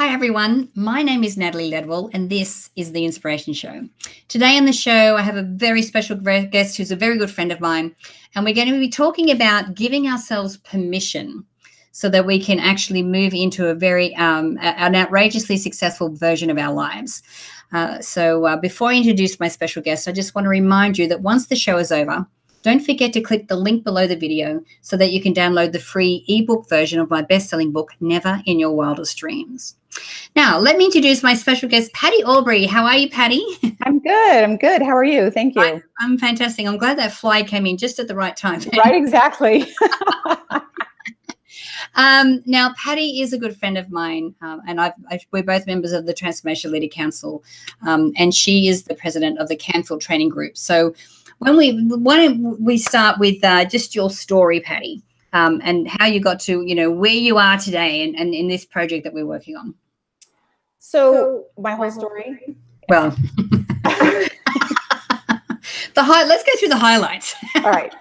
Hi, everyone. My name is Natalie Ledwell, and this is The Inspiration Show. Today on the show, I have a very special guest who's a very good friend of mine, and we're going to be talking about giving ourselves permission so that we can actually move into a very um, an outrageously successful version of our lives. Uh, so, uh, before I introduce my special guest, I just want to remind you that once the show is over, don't forget to click the link below the video so that you can download the free ebook version of my best selling book, Never in Your Wildest Dreams. Now, let me introduce my special guest, Patty Aubery. How are you, Patty? I'm good. I'm good. How are you? Thank you. I, am fantastic. I'm glad that fly came in just at the right time. Right, exactly. um, now, Patty is a good friend of mine, um, and I've, I've, we're both members of the Transformation Leader Council, um, and she is the president of the Canfield Training Group. So, when we why don't we start with uh, just your story, Patty, um, and how you got to you know where you are today, and, and in this project that we're working on. So my whole story. Well, the high. Let's go through the highlights. All right.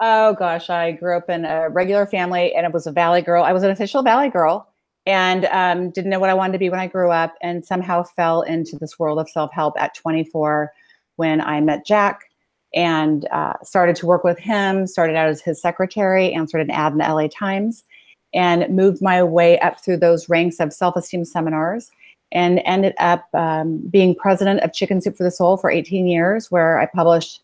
Oh gosh, I grew up in a regular family, and it was a Valley girl. I was an official Valley girl, and um, didn't know what I wanted to be when I grew up, and somehow fell into this world of self help at 24 when I met Jack and uh, started to work with him, started out as his secretary, answered an ad in the LA Times, and moved my way up through those ranks of self esteem seminars and ended up um, being president of Chicken Soup for the Soul for 18 years, where I published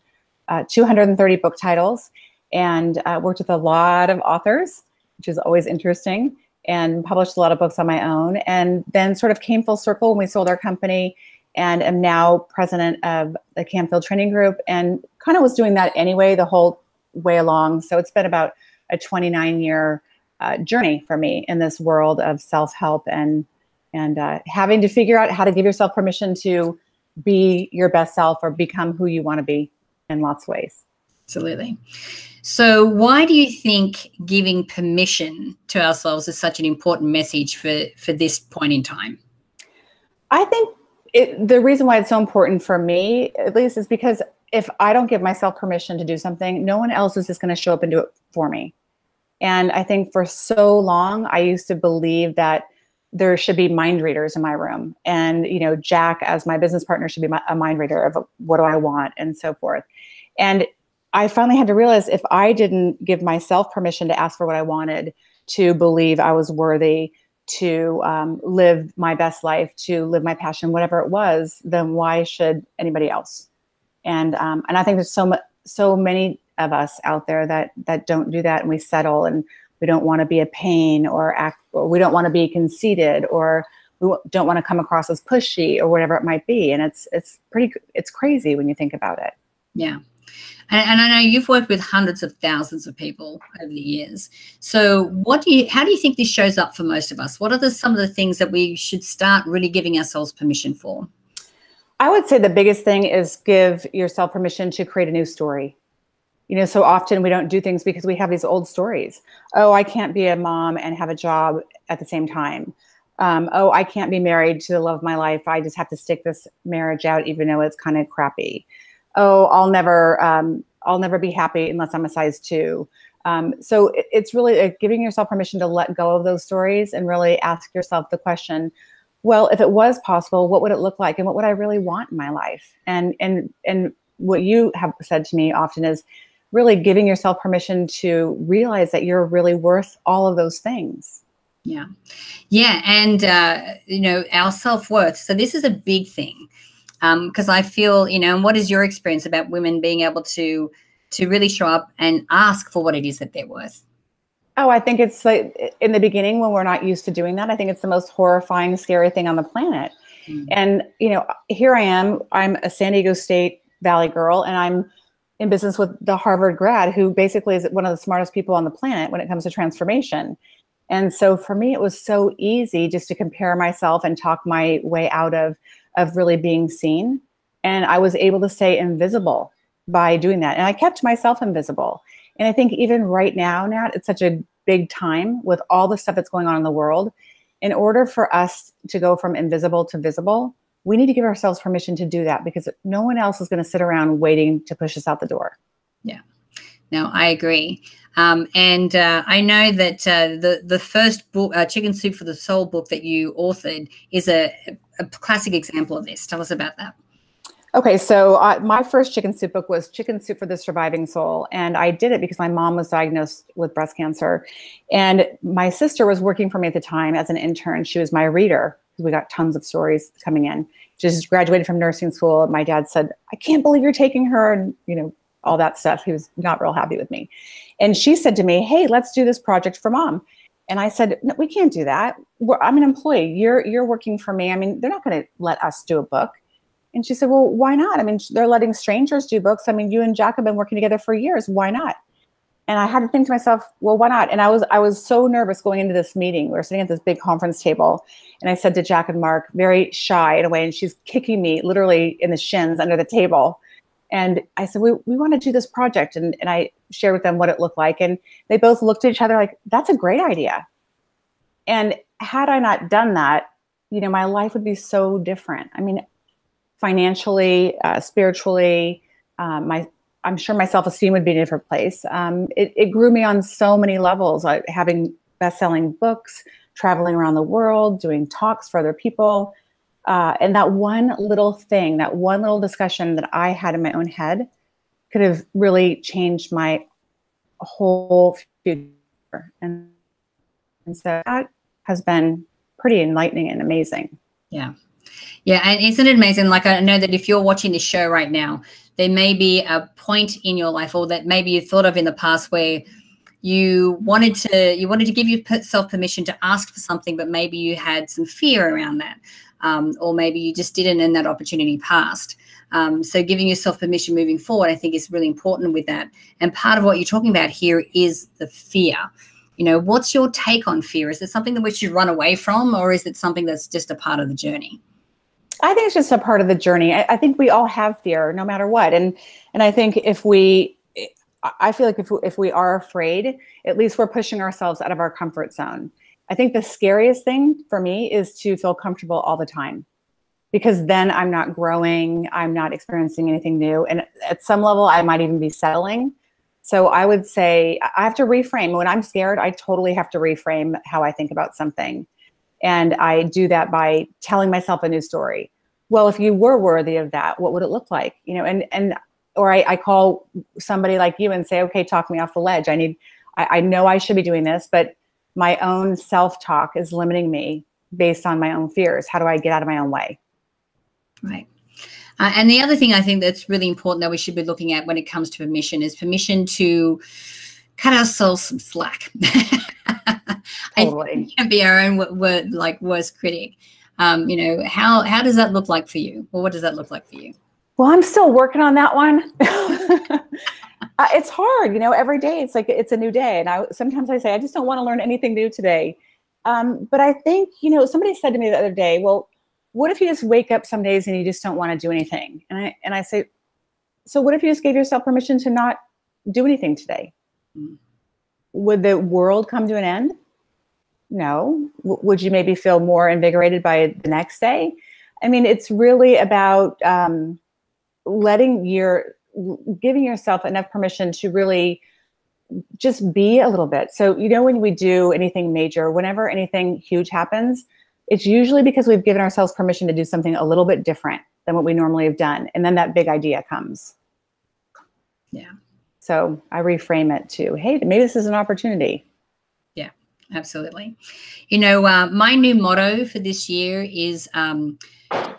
uh, 230 book titles and uh, worked with a lot of authors, which is always interesting, and published a lot of books on my own. And then sort of came full circle when we sold our company and am now president of the Canfield Training Group and kind of was doing that anyway the whole way along. So it's been about a 29 year uh, journey for me in this world of self help and and uh, having to figure out how to give yourself permission to be your best self or become who you want to be in lots of ways. Absolutely. So, why do you think giving permission to ourselves is such an important message for for this point in time? I think it, the reason why it's so important for me, at least, is because if I don't give myself permission to do something, no one else is just going to show up and do it for me. And I think for so long, I used to believe that there should be mind readers in my room. And, you know, Jack, as my business partner, should be my, a mind reader of what do I want and so forth. And I finally had to realize if I didn't give myself permission to ask for what I wanted, to believe I was worthy, to um, live my best life, to live my passion, whatever it was, then why should anybody else? And um, and I think there's so much, so many of us out there that that don't do that, and we settle, and we don't want to be a pain, or act, or we don't want to be conceited, or we don't want to come across as pushy, or whatever it might be. And it's it's pretty it's crazy when you think about it. Yeah, and, and, I know you've worked with hundreds of thousands of people over the years. So, what do you? How do you think this shows up for most of us? What are the, some of the things that we should start really giving ourselves permission for? I would say the biggest thing is give yourself permission to create a new story. You know, so often we don't do things because we have these old stories. Oh, I can't be a mom and have a job at the same time. Um, oh, I can't be married to the love of my life. I just have to stick this marriage out, even though it's kind of crappy oh, I'll never, um, I'll never be happy unless I'm a size two. Um, so it, it's really uh, giving yourself permission to let go of those stories and really ask yourself the question, well, if it was possible, what would it look like, and what would I really want in my life? And and and what you have said to me often is really giving yourself permission to realize that you're really worth all of those things. Yeah, yeah, and uh, you know our self worth. So this is a big thing because um, I feel, you know, and what is your experience about women being able to to really show up and ask for what it is that they're worth? Oh, I think it's like in the beginning when we're not used to doing that. I think it's the most horrifying, scary thing on the planet. Mm-hmm. And you know, here I am. I'm a San Diego State Valley girl, and I'm in business with the Harvard grad who basically is one of the smartest people on the planet when it comes to transformation. And so for me, it was so easy just to compare myself and talk my way out of of really being seen. And I was able to stay invisible by doing that. And I kept myself invisible. And I think even right now, Nat, it's such a big time with all the stuff that's going on in the world. In order for us to go from invisible to visible, we need to give ourselves permission to do that because no one else is going to sit around waiting to push us out the door. Yeah. No, I agree. Um, and uh, I know that uh, the the first book, uh, Chicken Soup for the Soul book that you authored, is a, a classic example of this. Tell us about that. Okay, so my first chicken soup book was Chicken Soup for the Surviving Soul. And I did it because my mom was diagnosed with breast cancer. And my sister was working for me at the time as an intern. She was my reader. We got tons of stories coming in. She just graduated from nursing school. My dad said, I can't believe you're taking her. And, you know, all that stuff. He was not real happy with me. And she said to me, Hey, let's do this project for mom. And I said, no, we can't do that. We're, I'm an employee. You're, you're working for me. I mean, they're not going to let us do a book. And she said, Well, why not? I mean, they're letting strangers do books. I mean, you and Jack have been working together for years. Why not? And I had to think to myself, well, why not? And I was I was so nervous going into this meeting. We were sitting at this big conference table, and I said to Jack and Mark, very shy in a way, and she's kicking me literally in the shins under the table. And I said, we, we want to do this project. And, and I shared with them what it looked like. And they both looked at each other like, that's a great idea. And had I not done that, you know, my life would be so different. I mean, financially, uh, spiritually. Um, my I'm sure my self esteem would be in a different place. Um, it, it, grew me on so many levels, having best selling books, traveling around the world, doing talks for other people. Uh, and that one little thing, that one little discussion that I had in my own head could have really changed my whole future. And, and so that has been pretty enlightening and amazing. Yeah. Yeah, and isn't it amazing? Like I know that if you're watching this show right now, there may be a point in your life, or that maybe you thought of in the past where you wanted to you wanted to give yourself permission to ask for something, but maybe you had some fear around that, um, or maybe you just didn't, and that opportunity passed. Um, so giving yourself permission moving forward, I think, is really important with that. And part of what you're talking about here is the fear. You know, what's your take on fear? Is it something that we should run away from, or is it something that's just a part of the journey? I think it's just a part of the journey. I, I, think we all have fear, no matter what, and and I think if we, I feel like if if we are afraid, at least we're pushing ourselves out of our comfort zone. I think the scariest thing for me is to feel comfortable all the time, because then I'm not growing, I'm not experiencing anything new, and at some level, I might even be settling. So I would say I have to reframe. When I'm scared, I totally have to reframe how I think about something. And I do that by telling myself a new story. Well, if you were worthy of that, what would it look like? You know, and and or I, I call somebody like you and say, okay, talk me off the ledge. I need, I, I know I should be doing this, but my own self-talk is limiting me based on my own fears. How do I get out of my own way? Right. Uh, and the other thing I think that's really important that we should be looking at when it comes to permission is permission to cut ourselves some slack. totally. can be our own word, like worst critic. Um, you know, how how does that look like for you? Or what does that look like for you? Well, I'm still working on that one. uh, it's hard, you know. Every day, it's like it's a new day, and I sometimes I say I just don't want to learn anything new today. Um, but I think you know, somebody said to me the other day, "Well, what if you just wake up some days and you just don't want to do anything?" And I and I say, "So what if you just gave yourself permission to not do anything today?" Would the world come to an end? No. W- would you maybe feel more invigorated by the next day? I mean, it's really about um, letting your, giving yourself enough permission to really just be a little bit. So, you know, when we do anything major, whenever anything huge happens, it's usually because we've given ourselves permission to do something a little bit different than what we normally have done. And then that big idea comes. Yeah. So I reframe it to, hey, maybe this is an opportunity Yeah, absolutely. You know, uh, my new motto for this year is um,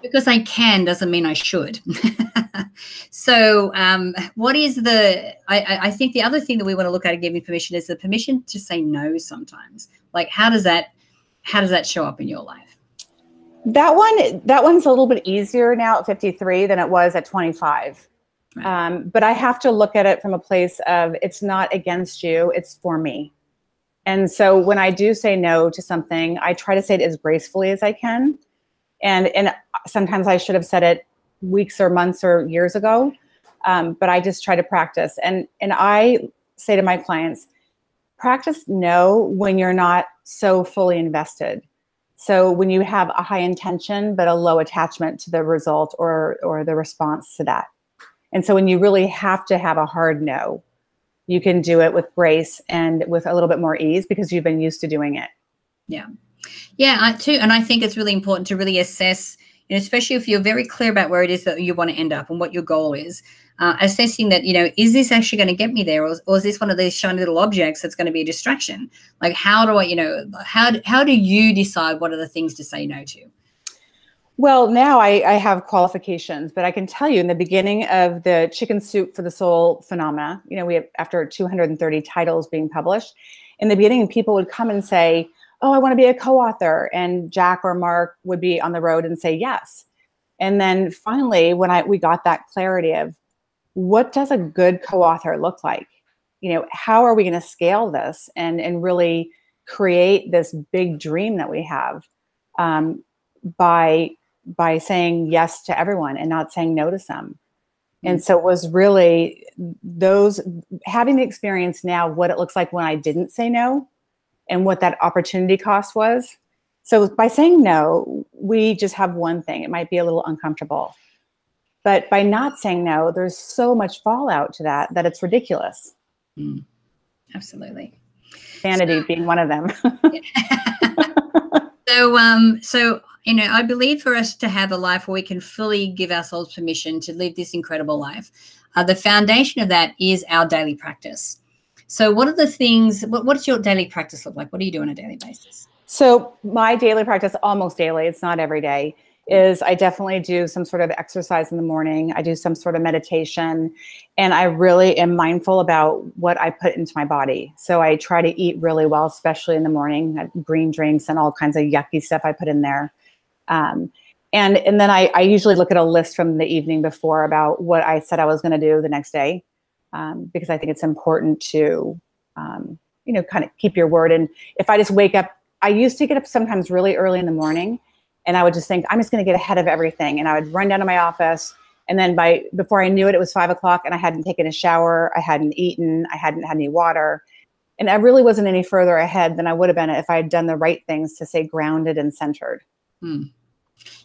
because I can doesn't mean I should. so, um, what is the? I, I think the other thing that we want to look at and giving permission is the permission to say no. Sometimes, like, how does that? How does that show up in your life? That one, that one's a little bit easier now at 53 than it was at 25. Right. Um, but I have to look at it from a place of it's not against you, it's for me. And so when I do say no to something, I try to say it as gracefully as I can. And and sometimes I should have said it weeks or months or years ago, um, but I just try to practice. And and I say to my clients, practice no when you're not so fully invested. So when you have a high intention but a low attachment to the result or or the response to that. And so when you really have to have a hard no, you can do it with grace and with a little bit more ease because you've been used to doing it. Yeah. Yeah, I too. And I think it's really important to really assess, know, especially if you're very clear about where it is that you want to end up and what your goal is. Uh, assessing that, you know, is this actually going to get me there, or, or is this one of these shiny little objects that's going to be a distraction? Like, how do I, you know, how how do you decide what are the things to say no to? Well, now I, I, have qualifications, but I can tell you in the beginning of the Chicken Soup for the Soul phenomena, you know, we have after 230 titles being published, in the beginning, people would come and say, Oh, I want to be a co author. And Jack or Mark would be on the road and say yes. And then finally, when I we got that clarity of what does a good co author look like? You know, how are we going to scale this and, and really create this big dream that we have um, by by saying yes to everyone and not saying no to some. And so it was really those having the experience now, what it looks like when I didn't say no and what that opportunity cost was. So by saying no, we just have one thing. It might be a little uncomfortable. But by not saying no, there's so much fallout to that that it's ridiculous. Mm, absolutely. Sanity so, being one of them. so um so you know, I believe for us to have a life where we can fully give ourselves permission to live this incredible life, uh, the foundation of that is our daily practice. So, what are the things? What, what does your daily practice look like? What do you do on a daily basis? So, my daily practice, almost daily, it's not every day, is I definitely do some sort of exercise in the morning. I do some sort of meditation, and I really am mindful about what I put into my body. So, I try to eat really well, especially in the morning, green drinks and all kinds of yucky stuff I put in there. Um, and and then I, I usually look at a list from the evening before about what I said I was going to do the next day, um, because I think it's important to, um, you know, kind of keep your word. And if I just wake up, I used to get up sometimes really early in the morning, and I would just think I'm just going to get ahead of everything, and I would run down to my office. And then by before I knew it, it was five o'clock, and I hadn't taken a shower, I hadn't eaten, I hadn't had any water, and I really wasn't any further ahead than I would have been if I had done the right things to stay grounded and centered. Hmm.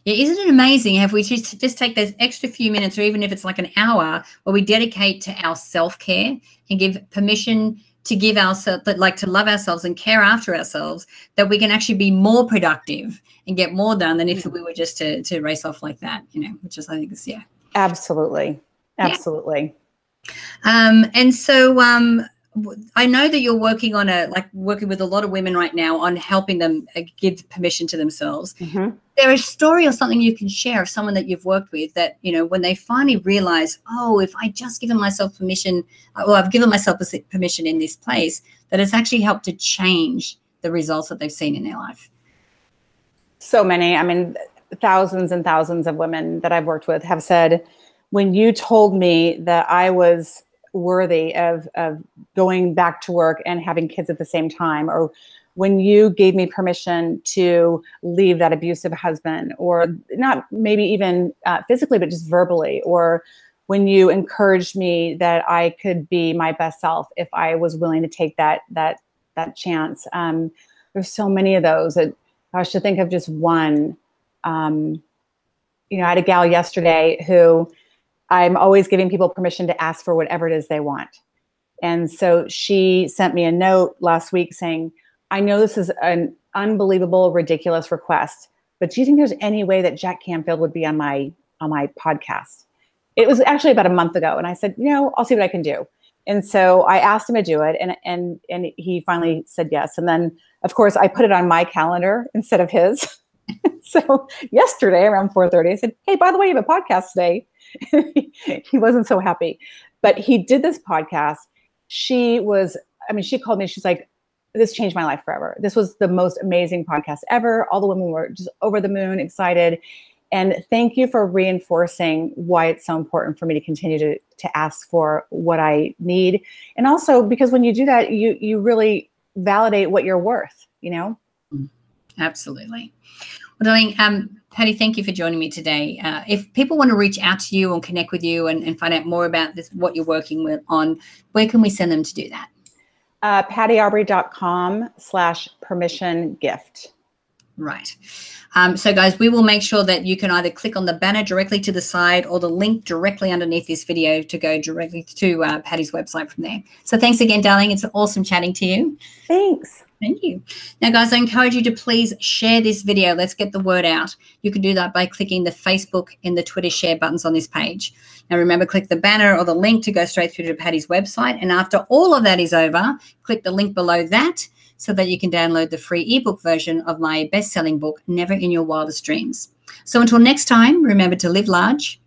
Yeah, isn't it amazing if we just just take those extra few minutes, or even if it's like an hour, where we dedicate to our self care and give permission to give ourselves, like to love ourselves and care after ourselves, that we can actually be more productive and get more done than if we were just to to race off like that, you know. Which is, I think, is yeah, absolutely, absolutely. Yeah. Um, and so, um, I know that you're working on a like working with a lot of women right now on helping them uh, give permission to themselves. Mm-hmm. There is a story or something you can share of someone that you've worked with that you know when they finally realize, oh, if I just given myself permission, uh, or I've given myself permission in this place, that it's actually helped to change the results that they've seen in their life. So many. I mean, thousands and thousands of women that I've worked with have said, when you told me that I was worthy of of going back to work and having kids at the same time or when you gave me permission to leave that abusive husband or not maybe even uh, physically but just verbally or when you encouraged me that i could be my best self if i was willing to take that that that chance. Um, there's so many of those that i should think of just one. Um, you know i had a gal yesterday who I'm always giving people permission to ask for whatever it is they want. And so she sent me a note last week saying, I know this is an unbelievable, ridiculous request, but do you think there's any way that Jack Canfield would be on my on my podcast? It was actually about a month ago. And I said, you know, I'll see what I can do. And so I asked him to do it and and and he finally said yes. And then of course I put it on my calendar instead of his. so yesterday around 4:30, I said, Hey, by the way, you have a podcast today. he wasn't so happy. But he did this podcast. She was, I mean, she called me, she's like, this changed my life forever. This was the most amazing podcast ever. All the women were just over the moon, excited. And thank you for reinforcing why it's so important for me to continue to, to ask for what I need. And also because when you do that, you you really validate what you're worth, you know? Absolutely. Well, darling, um, Patty, thank you for joining me today. Uh, if people want to reach out to you and connect with you and, and find out more about this, what you're working with on, where can we send them to do that? Uh, pattyaubery.com slash permission gift. Right. Um, so, guys, we will make sure that you can either click on the banner directly to the side or the link directly underneath this video to go directly to uh, Patty's website from there. So, thanks again, darling. It's awesome chatting to you. Thanks. Thank you. Now, guys, I encourage you to please share this video. Let's get the word out. You can do that by clicking the Facebook and the Twitter share buttons on this page. Now, remember, click the banner or the link to go straight through to Patty's website. And after all of that is over, click the link below that so that you can download the free ebook version of my best selling book, Never in Your Wildest Dreams. So until next time, remember to live large,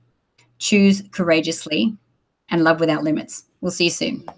choose courageously, and love without limits. We'll see you soon.